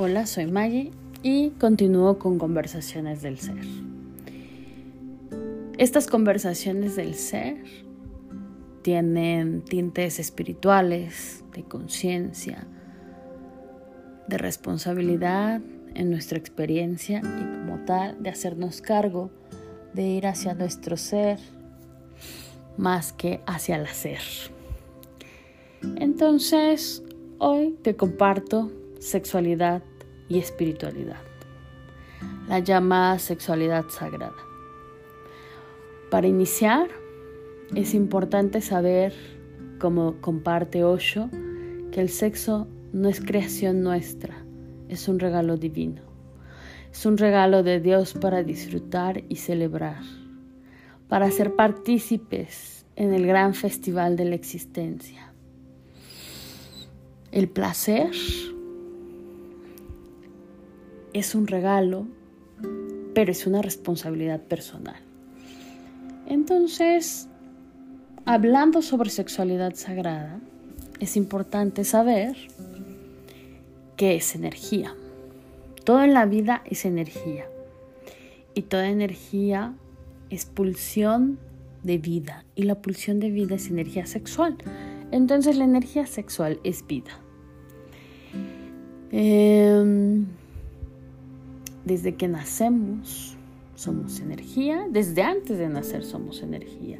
Hola, soy Maggie y continúo con conversaciones del ser. Estas conversaciones del ser tienen tintes espirituales, de conciencia, de responsabilidad en nuestra experiencia y como tal de hacernos cargo de ir hacia nuestro ser más que hacia el hacer. Entonces, hoy te comparto sexualidad y espiritualidad, la llamada sexualidad sagrada. Para iniciar, es importante saber, como comparte Osho, que el sexo no es creación nuestra, es un regalo divino. Es un regalo de Dios para disfrutar y celebrar, para ser partícipes en el gran festival de la existencia. El placer es un regalo, pero es una responsabilidad personal. Entonces, hablando sobre sexualidad sagrada, es importante saber qué es energía. Todo en la vida es energía. Y toda energía es pulsión de vida. Y la pulsión de vida es energía sexual. Entonces la energía sexual es vida. Em, desde que nacemos somos energía, desde antes de nacer somos energía.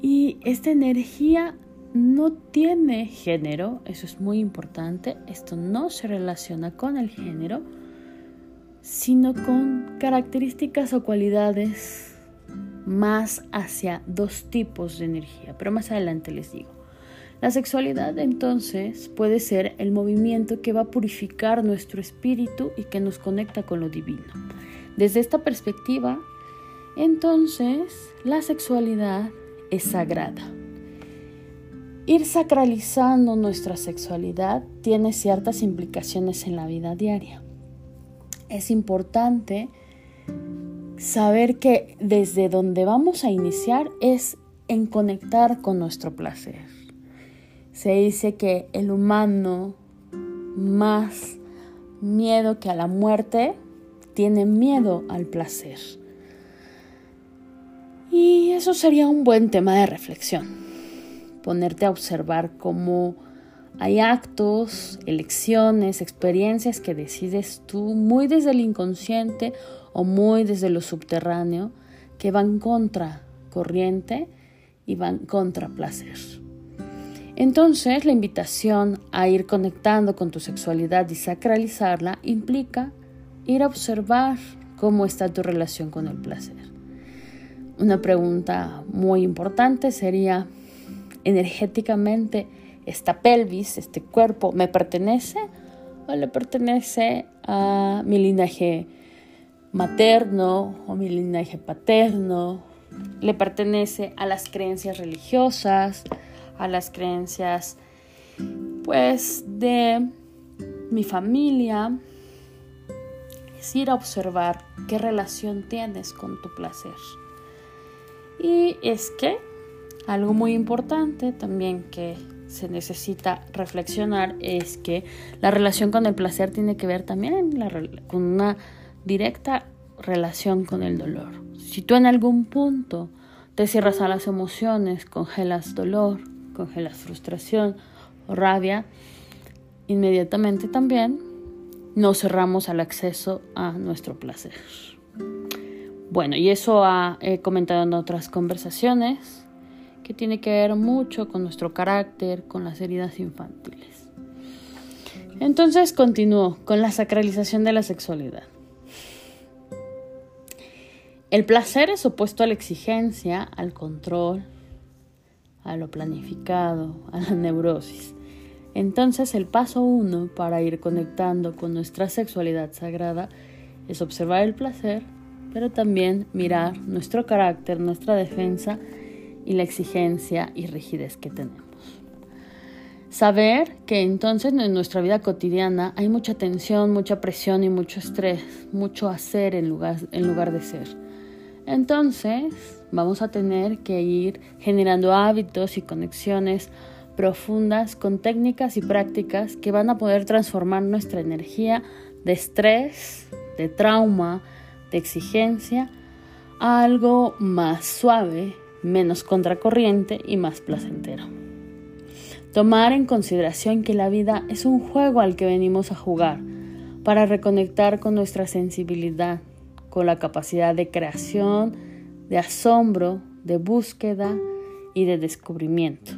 Y esta energía no tiene género, eso es muy importante, esto no se relaciona con el género, sino con características o cualidades más hacia dos tipos de energía, pero más adelante les digo. La sexualidad entonces puede ser el movimiento que va a purificar nuestro espíritu y que nos conecta con lo divino. Desde esta perspectiva, entonces la sexualidad es sagrada. Ir sacralizando nuestra sexualidad tiene ciertas implicaciones en la vida diaria. Es importante saber que desde donde vamos a iniciar es en conectar con nuestro placer. Se dice que el humano más miedo que a la muerte tiene miedo al placer. Y eso sería un buen tema de reflexión. Ponerte a observar cómo hay actos, elecciones, experiencias que decides tú muy desde el inconsciente o muy desde lo subterráneo que van contra corriente y van contra placer. Entonces, la invitación a ir conectando con tu sexualidad y sacralizarla implica ir a observar cómo está tu relación con el placer. Una pregunta muy importante sería, energéticamente, ¿esta pelvis, este cuerpo, me pertenece o le pertenece a mi linaje materno o mi linaje paterno? ¿Le pertenece a las creencias religiosas? A las creencias pues de mi familia es ir a observar qué relación tienes con tu placer. Y es que algo muy importante también que se necesita reflexionar es que la relación con el placer tiene que ver también con una directa relación con el dolor. Si tú en algún punto te cierras a las emociones, congelas dolor, congelas frustración o rabia, inmediatamente también nos cerramos al acceso a nuestro placer. Bueno, y eso he comentado en otras conversaciones, que tiene que ver mucho con nuestro carácter, con las heridas infantiles. Entonces continúo con la sacralización de la sexualidad. El placer es opuesto a la exigencia, al control, a lo planificado, a la neurosis. Entonces el paso uno para ir conectando con nuestra sexualidad sagrada es observar el placer, pero también mirar nuestro carácter, nuestra defensa y la exigencia y rigidez que tenemos. Saber que entonces en nuestra vida cotidiana hay mucha tensión, mucha presión y mucho estrés, mucho hacer en lugar, en lugar de ser. Entonces, vamos a tener que ir generando hábitos y conexiones profundas con técnicas y prácticas que van a poder transformar nuestra energía de estrés, de trauma, de exigencia a algo más suave, menos contracorriente y más placentero. Tomar en consideración que la vida es un juego al que venimos a jugar para reconectar con nuestra sensibilidad, la capacidad de creación, de asombro, de búsqueda y de descubrimiento.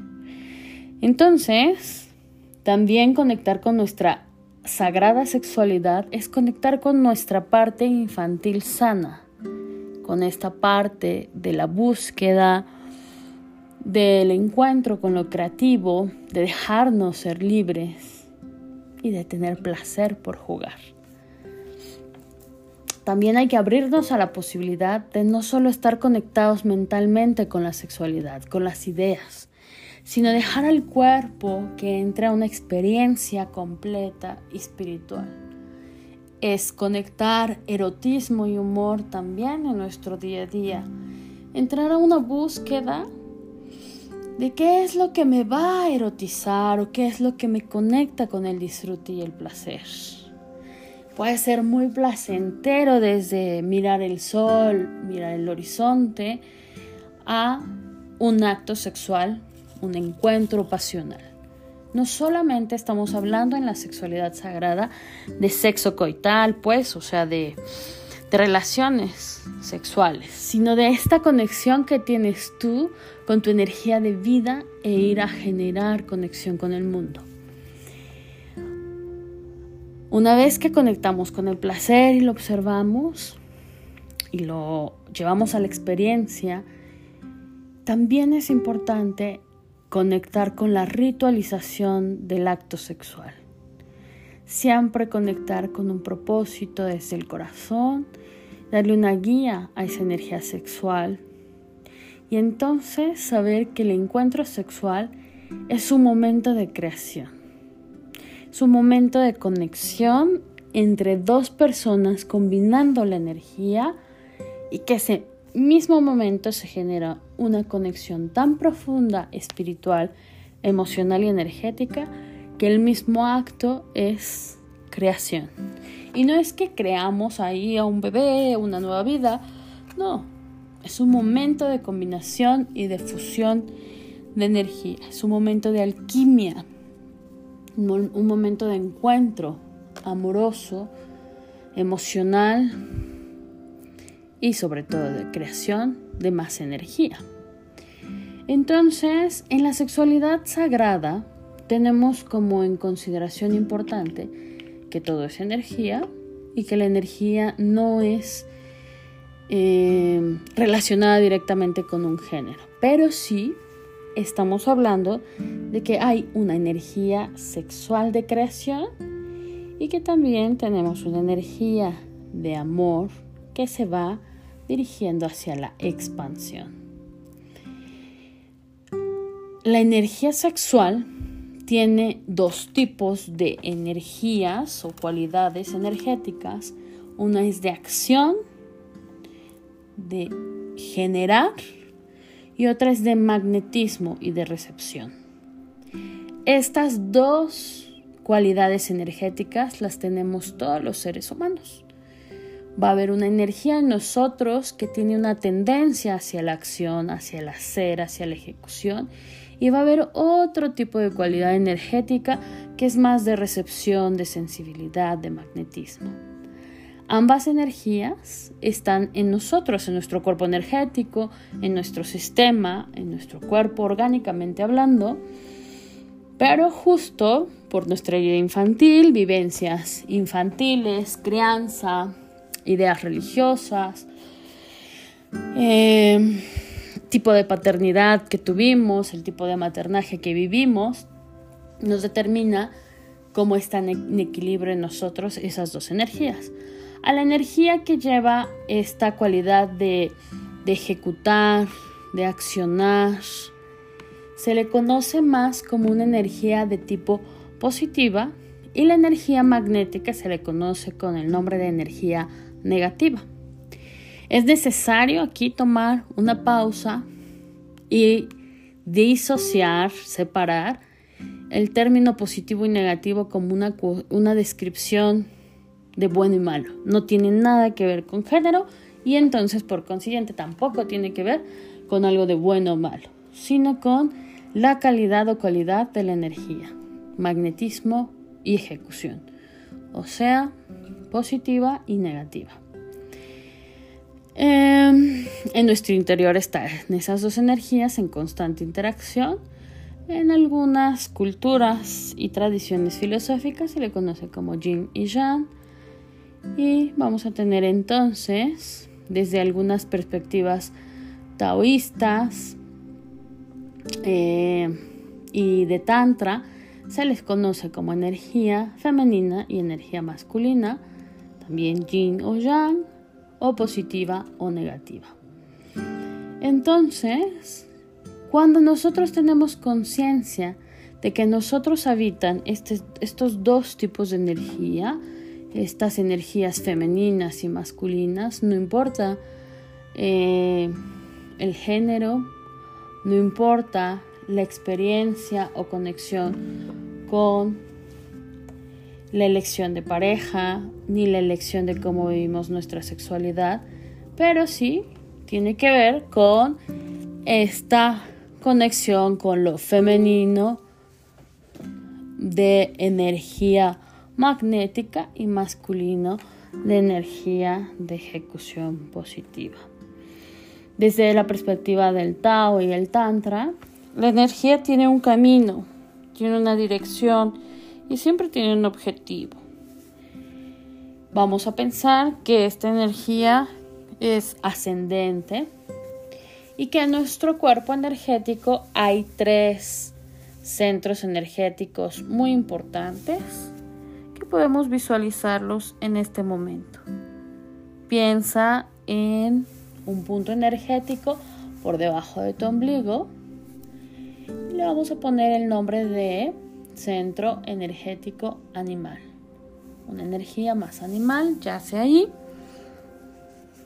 Entonces, también conectar con nuestra sagrada sexualidad es conectar con nuestra parte infantil sana, con esta parte de la búsqueda, del encuentro con lo creativo, de dejarnos ser libres y de tener placer por jugar. También hay que abrirnos a la posibilidad de no solo estar conectados mentalmente con la sexualidad, con las ideas, sino dejar al cuerpo que entre a una experiencia completa y espiritual. Es conectar erotismo y humor también en nuestro día a día. Entrar a una búsqueda de qué es lo que me va a erotizar o qué es lo que me conecta con el disfrute y el placer. Puede ser muy placentero desde mirar el sol, mirar el horizonte, a un acto sexual un encuentro pasional. No solamente estamos hablando en la sexualidad sagrada de sexo coital, pues, o sea, de, de relaciones sexuales, sino de esta conexión que tienes tú con tu energía de vida e ir a generar conexión con el mundo. Una vez que conectamos con el placer y lo observamos y lo llevamos a la experiencia, también es importante conectar con la ritualización del acto sexual. Siempre conectar con un propósito desde el corazón, darle una guía a esa energía sexual y entonces saber que el encuentro sexual es un momento de creación. Es un momento de conexión entre dos personas combinando la energía y que se mismo momento se genera una conexión tan profunda, espiritual, emocional y energética que el mismo acto es creación. Y no es que creamos ahí a un bebé, una nueva vida, no, es un momento de combinación y de fusión de energía, es un momento de alquimia, un momento de encuentro amoroso, emocional, y sobre todo de creación de más energía. Entonces, en la sexualidad sagrada tenemos como en consideración importante que todo es energía y que la energía no es eh, relacionada directamente con un género, pero sí estamos hablando de que hay una energía sexual de creación y que también tenemos una energía de amor que se va dirigiendo hacia la expansión. La energía sexual tiene dos tipos de energías o cualidades energéticas. Una es de acción, de generar, y otra es de magnetismo y de recepción. Estas dos cualidades energéticas las tenemos todos los seres humanos va a haber una energía en nosotros que tiene una tendencia hacia la acción, hacia el hacer, hacia la ejecución. Y va a haber otro tipo de cualidad energética que es más de recepción, de sensibilidad, de magnetismo. Ambas energías están en nosotros, en nuestro cuerpo energético, en nuestro sistema, en nuestro cuerpo orgánicamente hablando, pero justo por nuestra vida infantil, vivencias infantiles, crianza, ideas religiosas, eh, tipo de paternidad que tuvimos, el tipo de maternaje que vivimos, nos determina cómo están en equilibrio en nosotros esas dos energías. A la energía que lleva esta cualidad de, de ejecutar, de accionar, se le conoce más como una energía de tipo positiva y la energía magnética se le conoce con el nombre de energía negativa. Es necesario aquí tomar una pausa y disociar, separar el término positivo y negativo como una, una descripción de bueno y malo. No tiene nada que ver con género y entonces por consiguiente tampoco tiene que ver con algo de bueno o malo, sino con la calidad o cualidad de la energía, magnetismo y ejecución, o sea, positiva y negativa. Em, en nuestro interior están esas dos energías en constante interacción. En algunas culturas y tradiciones filosóficas se le conoce como yin y yang. Y vamos a tener entonces, desde algunas perspectivas taoístas eh, y de tantra, se les conoce como energía femenina y energía masculina, también yin o yang, o positiva o negativa. Entonces, cuando nosotros tenemos conciencia de que nosotros habitan este, estos dos tipos de energía, estas energías femeninas y masculinas, no importa eh, el género, no importa la experiencia o conexión con la elección de pareja, ni la elección de cómo vivimos nuestra sexualidad, pero sí tiene que ver con esta conexión con lo femenino de energía magnética y masculino de energía de ejecución positiva. Desde la perspectiva del Tao y el Tantra, la energía tiene un camino, tiene una dirección y siempre tiene un objetivo. Vamos a pensar que esta energía es ascendente y que en nuestro cuerpo energético hay tres centros energéticos muy importantes podemos visualizarlos en este momento. Piensa en un punto energético por debajo de tu ombligo. Le vamos a poner el nombre de centro energético animal. Una energía más animal yace ahí.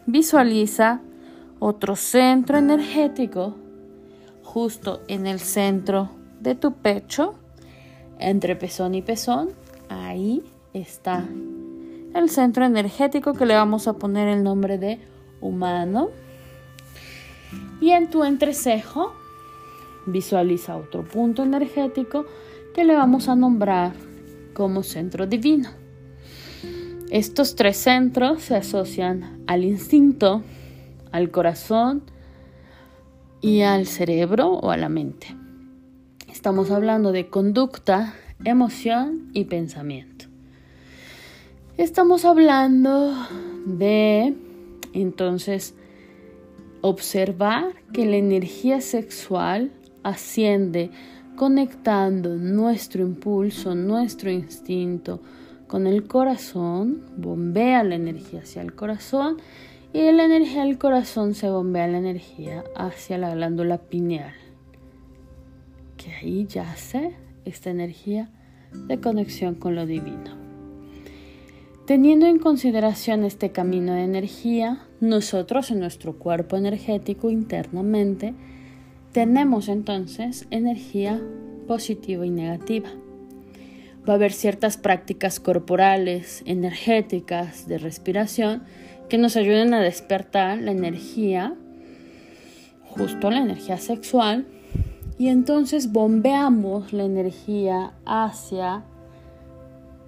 Visualiza otro centro energético justo en el centro de tu pecho, entre pezón y pezón. Ahí está el centro energético que le vamos a poner el nombre de humano. Y en tu entrecejo visualiza otro punto energético que le vamos a nombrar como centro divino. Estos tres centros se asocian al instinto, al corazón y al cerebro o a la mente. Estamos hablando de conducta, emoción y pensamiento. Estamos hablando de, entonces, observar que la energía sexual asciende conectando nuestro impulso, nuestro instinto con el corazón, bombea la energía hacia el corazón y de la energía del corazón se bombea la energía hacia la glándula pineal, que ahí yace esta energía de conexión con lo divino. Teniendo en consideración este camino de energía, nosotros en nuestro cuerpo energético internamente tenemos entonces energía positiva y negativa. Va a haber ciertas prácticas corporales, energéticas, de respiración, que nos ayuden a despertar la energía, justo la energía sexual, y entonces bombeamos la energía hacia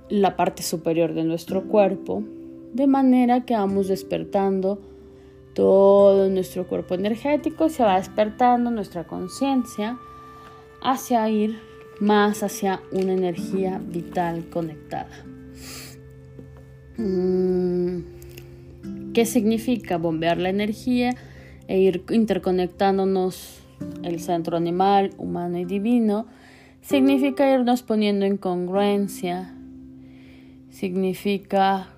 la parte superior de nuestro cuerpo, de manera que vamos despertando todo nuestro cuerpo energético se va despertando nuestra conciencia hacia ir más hacia una energía vital conectada. Mm, ¿Qué significa bombear la energía e ir interconectándonos el centro animal, humano y divino? Significa irnos poniendo en congruencia, significa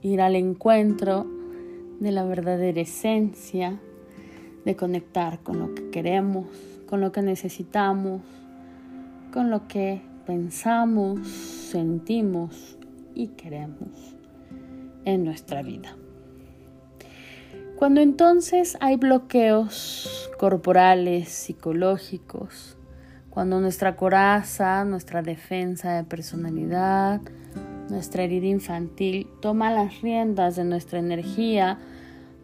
ir al encuentro de la verdadera esencia, de conectar con lo que queremos, con lo que necesitamos, con lo que pensamos, sentimos y queremos en nuestra vida. Cuando entonces hay bloqueos corporales, psicológicos, cuando nuestra coraza, nuestra defensa de personalidad, nuestra herida infantil toma las riendas de nuestra energía,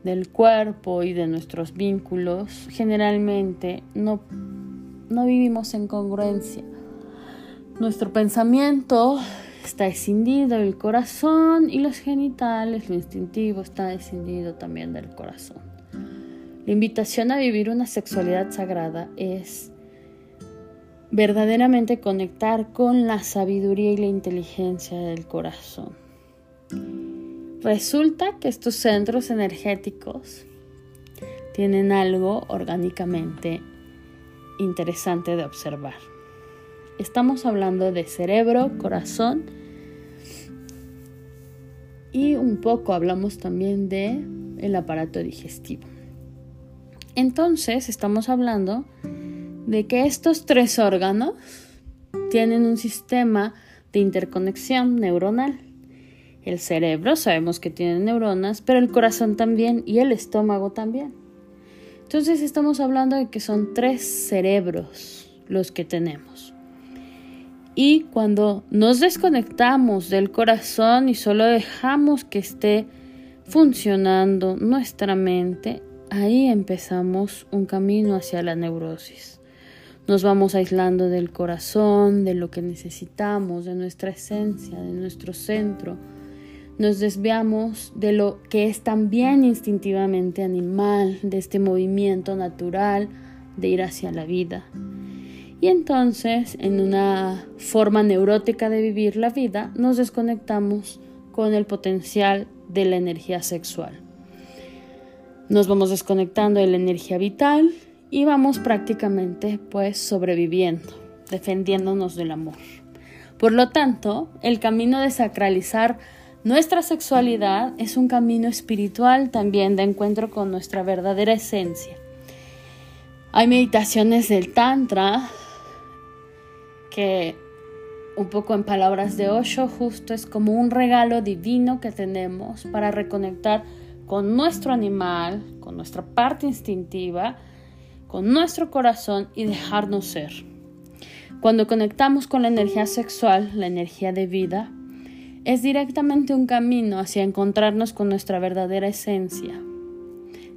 del cuerpo y de nuestros vínculos, generalmente no, no vivimos en congruencia. Nuestro pensamiento está escindido del corazón y los genitales, lo instintivo, está escindido también del corazón. La invitación a vivir una sexualidad sagrada es verdaderamente conectar con la sabiduría y la inteligencia del corazón. Resulta que estos centros energéticos tienen algo orgánicamente interesante de observar. Estamos hablando de cerebro, corazón y un poco hablamos también de el aparato digestivo. Entonces, estamos hablando de que estos tres órganos tienen un sistema de interconexión neuronal. El cerebro sabemos que tiene neuronas, pero el corazón también y el estómago también. Entonces estamos hablando de que son tres cerebros los que tenemos. Y cuando nos desconectamos del corazón y solo dejamos que esté funcionando nuestra mente, ahí empezamos un camino hacia la neurosis. Nos vamos aislando del corazón, de lo que necesitamos, de nuestra esencia, de nuestro centro. Nos desviamos de lo que es también instintivamente animal, de este movimiento natural de ir hacia la vida. Y entonces, en una forma neurótica de vivir la vida, nos desconectamos con el potencial de la energía sexual. Nos vamos desconectando de la energía vital y vamos prácticamente pues sobreviviendo, defendiéndonos del amor. Por lo tanto, el camino de sacralizar nuestra sexualidad es un camino espiritual también de encuentro con nuestra verdadera esencia. Hay meditaciones del Tantra que, un poco en palabras de Osho, justo es como un regalo divino que tenemos para reconectar con nuestro animal, con nuestra parte instintiva, nuestro corazón y dejarnos ser. Cuando conectamos con la energía sexual, la energía de vida, es directamente un camino hacia encontrarnos con nuestra verdadera esencia,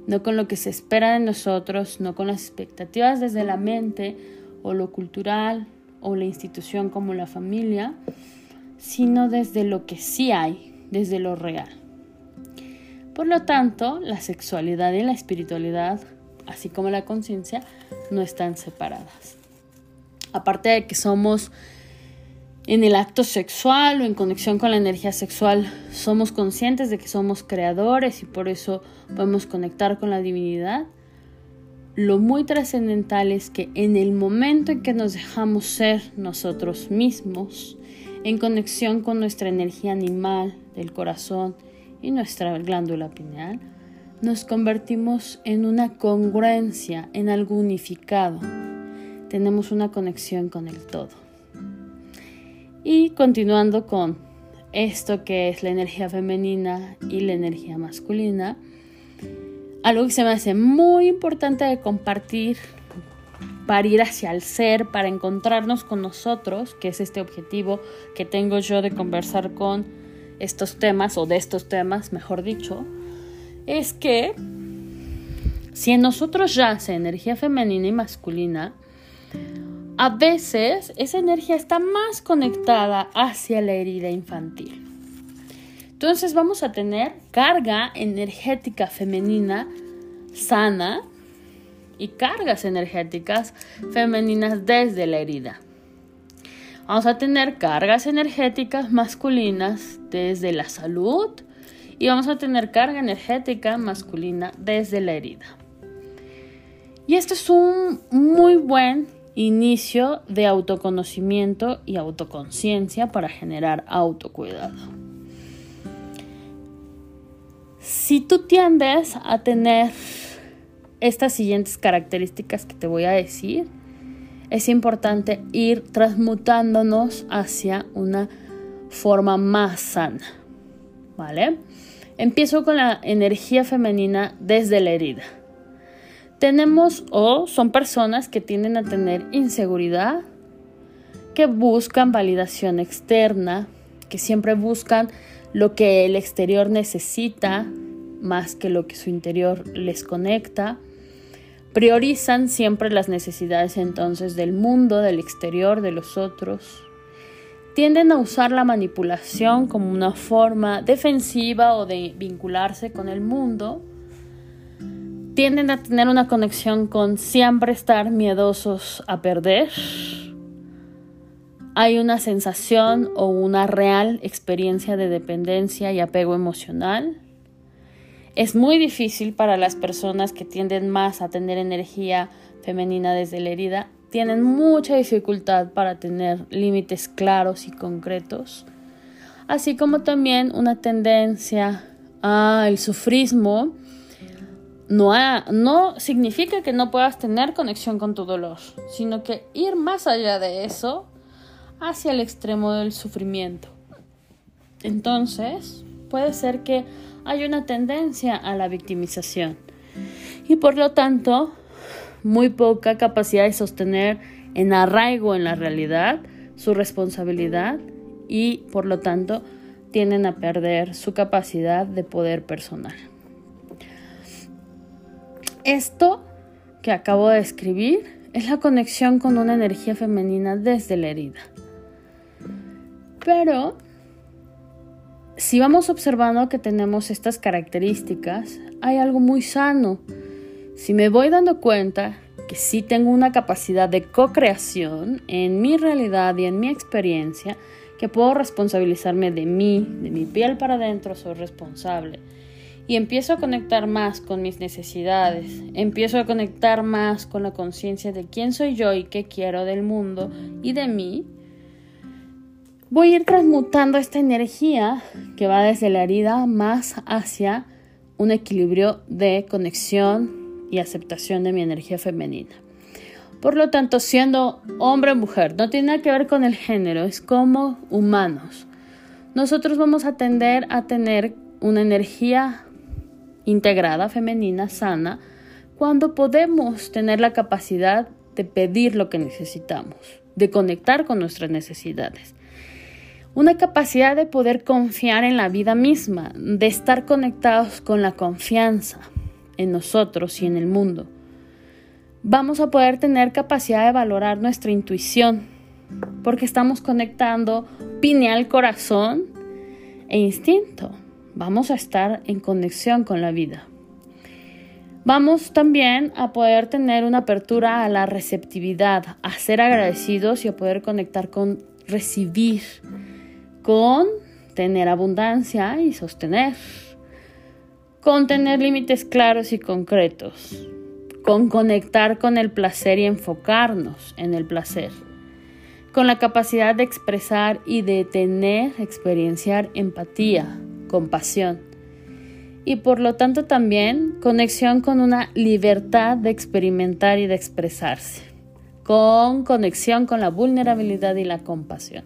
no con lo que se espera de nosotros, no con las expectativas desde la mente o lo cultural o la institución como la familia, sino desde lo que sí hay, desde lo real. Por lo tanto, la sexualidad y la espiritualidad así como la conciencia, no están separadas. Aparte de que somos en el acto sexual o en conexión con la energía sexual, somos conscientes de que somos creadores y por eso podemos conectar con la divinidad. Lo muy trascendental es que en el momento en que nos dejamos ser nosotros mismos, en conexión con nuestra energía animal del corazón y nuestra glándula pineal, nos convertimos en una congruencia, en algo unificado. Tenemos una conexión con el todo. Y continuando con esto que es la energía femenina y la energía masculina, algo que se me hace muy importante de compartir para ir hacia el ser, para encontrarnos con nosotros, que es este objetivo que tengo yo de conversar con estos temas, o de estos temas, mejor dicho, es que si en nosotros yace energía femenina y masculina, a veces esa energía está más conectada hacia la herida infantil. Entonces vamos a tener carga energética femenina sana y cargas energéticas femeninas desde la herida. Vamos a tener cargas energéticas masculinas desde la salud, y vamos a tener carga energética masculina desde la herida. Y este es un muy buen inicio de autoconocimiento y autoconciencia para generar autocuidado. Si tú tiendes a tener estas siguientes características que te voy a decir, es importante ir transmutándonos hacia una forma más sana. ¿Vale? Empiezo con la energía femenina desde la herida. Tenemos o son personas que tienden a tener inseguridad, que buscan validación externa, que siempre buscan lo que el exterior necesita más que lo que su interior les conecta. Priorizan siempre las necesidades entonces del mundo, del exterior, de los otros. Tienden a usar la manipulación como una forma defensiva o de vincularse con el mundo. Tienden a tener una conexión con siempre estar miedosos a perder hay una sensación o una real experiencia de dependencia y apego emocional. Es muy difícil para las personas que tienden más a tener energía femenina desde la herida. Tienen mucha dificultad para tener límites claros y concretos, así como también una tendencia al sufrismo. No, no significa que no puedas tener conexión con tu dolor, sino que ir más allá de eso hacia el extremo del sufrimiento. Entonces, puede ser que haya una tendencia a la victimización y por lo tanto muy poca capacidad de sostener en arraigo en la realidad su responsabilidad y por lo tanto tienden a perder su capacidad de poder personal. Esto que acabo de escribir es la conexión con una energía femenina desde la herida. Pero si vamos observando que tenemos estas características, hay algo muy sano. Si me voy dando cuenta que sí tengo una capacidad de co-creación en mi realidad y en mi experiencia, que puedo responsabilizarme de mí, de mi piel para adentro, soy responsable. Y empiezo a conectar más con mis necesidades, empiezo a conectar más con la conciencia de quién soy yo y qué quiero del mundo y de mí, voy a ir transmutando esta energía que va desde la herida más hacia un equilibrio de conexión y aceptación de mi energía femenina. Por lo tanto, siendo hombre o mujer, no tiene nada que ver con el género, es como humanos. Nosotros vamos a tender a tener una energía integrada, femenina, sana, cuando podemos tener la capacidad de pedir lo que necesitamos, de conectar con nuestras necesidades una capacidad de poder confiar en la vida misma, de estar conectados con la confianza en nosotros y en el mundo. Vamos a poder tener capacidad de valorar nuestra intuición, porque estamos conectando pineal, corazón e instinto. Vamos a estar en conexión con la vida. Vamos también a poder tener una apertura a la receptividad, a ser agradecidos y a poder conectar con recibir con tener abundancia y sostener, con tener límites claros y concretos, con conectar con el placer y enfocarnos en el placer, con la capacidad de expresar y de tener, experienciar empatía, compasión y por lo tanto también conexión con una libertad de experimentar y de expresarse, con conexión con la vulnerabilidad y la compasión.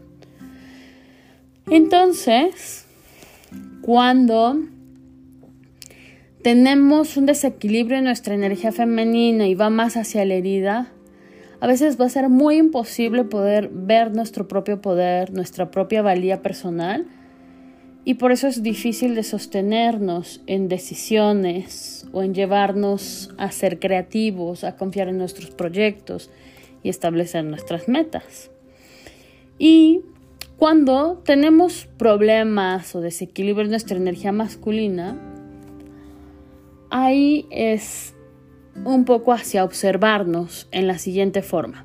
Entonces, cuando tenemos un desequilibrio en nuestra energía femenina y va más hacia la herida, a veces va a ser muy imposible poder ver nuestro propio poder, nuestra propia valía personal, y por eso es difícil de sostenernos en decisiones o en llevarnos a ser creativos, a confiar en nuestros proyectos y establecer nuestras metas. Y cuando tenemos problemas o desequilibrio en nuestra energía masculina, ahí es un poco hacia observarnos en la siguiente forma.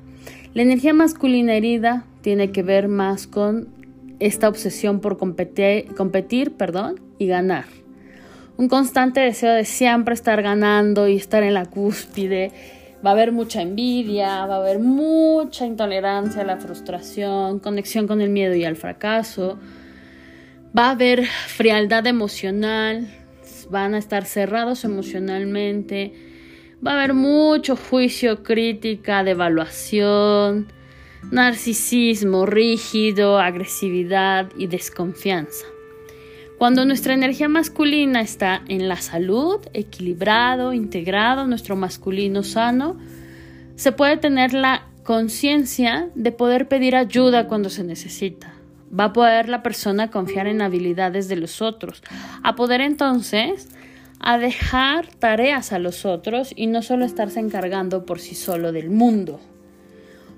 La energía masculina herida tiene que ver más con esta obsesión por competir, y ganar. Un constante deseo de siempre estar ganando y estar en la cúspide Va a haber mucha envidia, va a haber mucha intolerancia a la frustración, conexión con el miedo y al fracaso. Va a haber frialdad emocional, van a estar cerrados emocionalmente. Va a haber mucho juicio, crítica, devaluación, narcisismo rígido, agresividad y desconfianza. Cuando nuestra energía masculina está en la salud, equilibrado, integrado, nuestro masculino sano, se puede tener la conciencia de poder pedir ayuda cuando se necesita. Va a poder la persona confiar en habilidades de los otros, a poder entonces a dejar tareas a los otros y no solo estarse encargando por sí solo del mundo.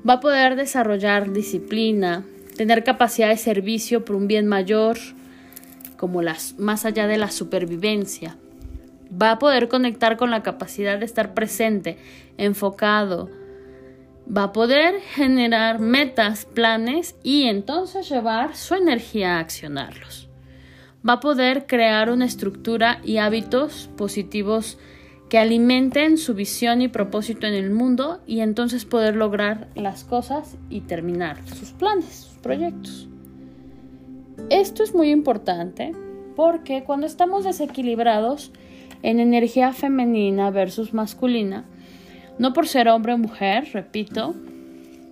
Va a poder desarrollar disciplina, tener capacidad de servicio por un bien mayor, como las más allá de la supervivencia. Va a poder conectar con la capacidad de estar presente, enfocado. Va a poder generar metas, planes y entonces llevar su energía a accionarlos va a poder crear una estructura y hábitos positivos que alimenten su visión y propósito en el mundo y entonces poder lograr las cosas y terminar sus planes, sus proyectos. Esto es muy importante porque cuando estamos desequilibrados en energía femenina versus masculina, no por ser hombre o mujer, repito,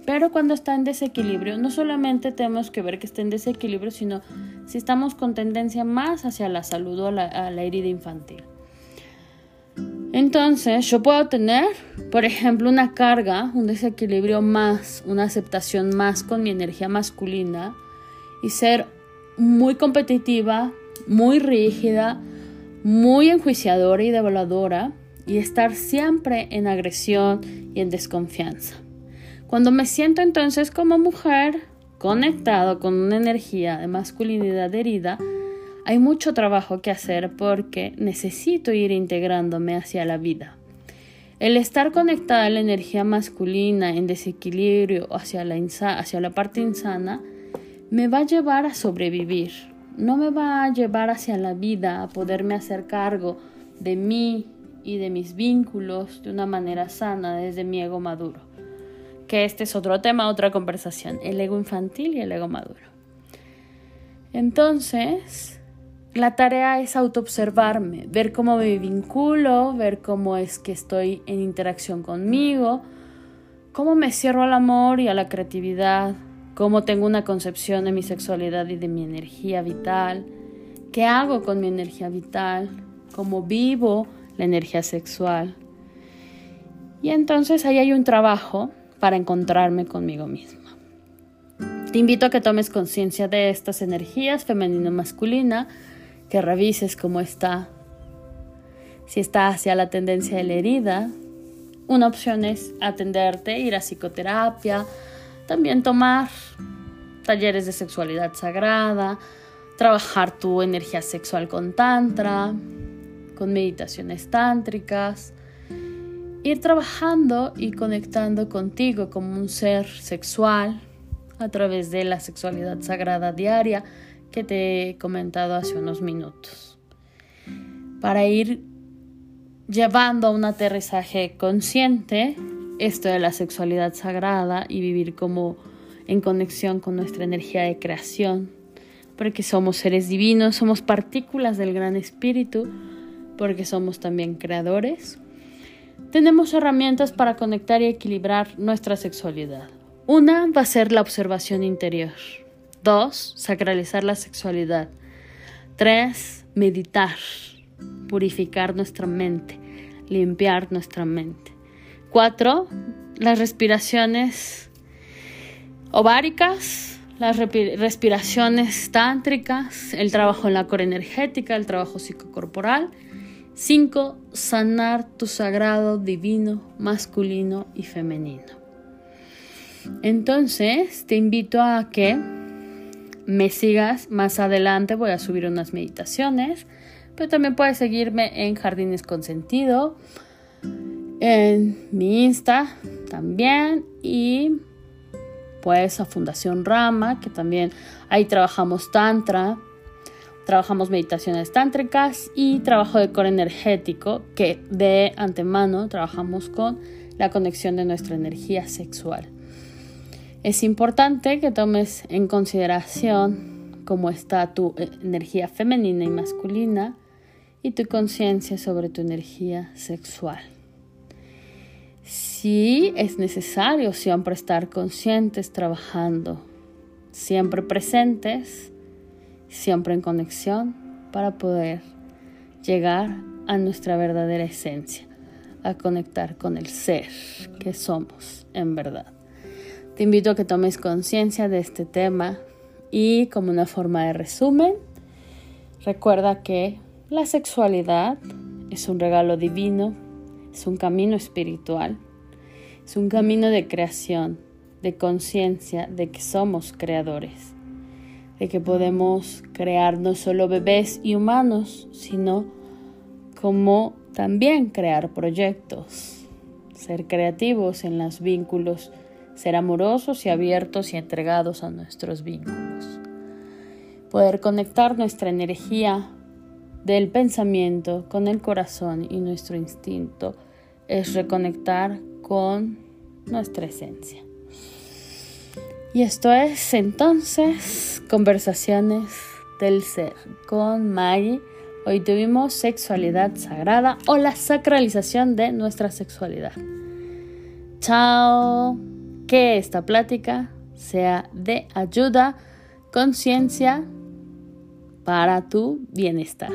pero cuando está en desequilibrio, no solamente tenemos que ver que está en desequilibrio, sino si estamos con tendencia más hacia la salud o a la, herida infantil. Entonces, yo puedo tener, por ejemplo, una carga, un desequilibrio más, una aceptación más con mi energía masculina y ser muy competitiva, muy rígida, muy enjuiciadora y devaluadora y estar siempre en agresión y en desconfianza. Cuando me siento entonces como mujer, conectado con una energía de masculinidad herida, hay mucho trabajo que hacer porque necesito ir integrándome hacia la vida. El estar conectada a la energía masculina en desequilibrio hacia la, hacia la parte insana me va a llevar a sobrevivir, no me va a llevar hacia la vida, a poderme hacer cargo de mí y de mis vínculos de una manera sana desde mi ego maduro que este es otro tema, otra conversación, el ego infantil y el ego maduro. Entonces, la tarea es autoobservarme, ver cómo me vinculo, ver cómo es que estoy en interacción conmigo, cómo me cierro al amor y a la creatividad, cómo tengo una concepción de mi sexualidad y de mi energía vital, qué hago con mi energía vital, cómo vivo la energía sexual. Y entonces ahí hay un trabajo para encontrarme conmigo misma. Te invito a que tomes conciencia de estas energías femenino-masculina, que revises cómo está. Si está hacia la tendencia de la herida, una opción es atenderte, ir a psicoterapia, también tomar talleres de sexualidad sagrada, trabajar tu energía sexual con tantra, con meditaciones tántricas, ir trabajando y conectando contigo como un ser sexual a través de la sexualidad sagrada diaria que te he comentado hace unos minutos. Para ir llevando a un aterrizaje consciente esto de la sexualidad sagrada y vivir como en conexión con nuestra energía de creación, porque somos seres divinos, somos partículas del gran espíritu, porque somos también creadores tenemos herramientas para conectar y equilibrar nuestra sexualidad. Una va a ser la observación interior. Dos, sacralizar la sexualidad. Tres, meditar, purificar nuestra mente, limpiar nuestra mente. Cuatro, las respiraciones ováricas, las respiraciones tántricas, el trabajo en la core energética, el trabajo psicocorporal 5. Sanar tu sagrado divino, masculino y femenino. Entonces, te invito a que me sigas más adelante. Voy a subir unas meditaciones, pero también puedes seguirme en Jardines con Sentido, en mi Insta también y pues a Fundación Rama, que también ahí trabajamos Tantra Trabajamos meditaciones tántricas y trabajo de core energético, que de antemano trabajamos con la conexión de nuestra energía sexual. Es importante que tomes en consideración cómo está tu eh, energía femenina y masculina y tu conciencia sobre tu energía sexual. Sí es necesario siempre estar conscientes trabajando, siempre presentes siempre en conexión para poder llegar a nuestra verdadera esencia, a conectar con el ser que somos en verdad. Te invito a que tomes conciencia de este tema y como una forma de resumen, recuerda que la sexualidad es un regalo divino, es un camino espiritual, es un camino de creación, de conciencia de que somos creadores, de que podemos crear no solo bebés y humanos, sino como también crear proyectos, ser creativos en los vínculos, ser amorosos y abiertos y entregados a nuestros vínculos. Poder conectar nuestra energía del pensamiento con el corazón y nuestro instinto es reconectar con nuestra esencia. Y esto es entonces conversaciones del ser con Maggie. Hoy tuvimos sexualidad sagrada o la sacralización de nuestra sexualidad. Chao. Que esta plática sea de ayuda, conciencia para tu bienestar.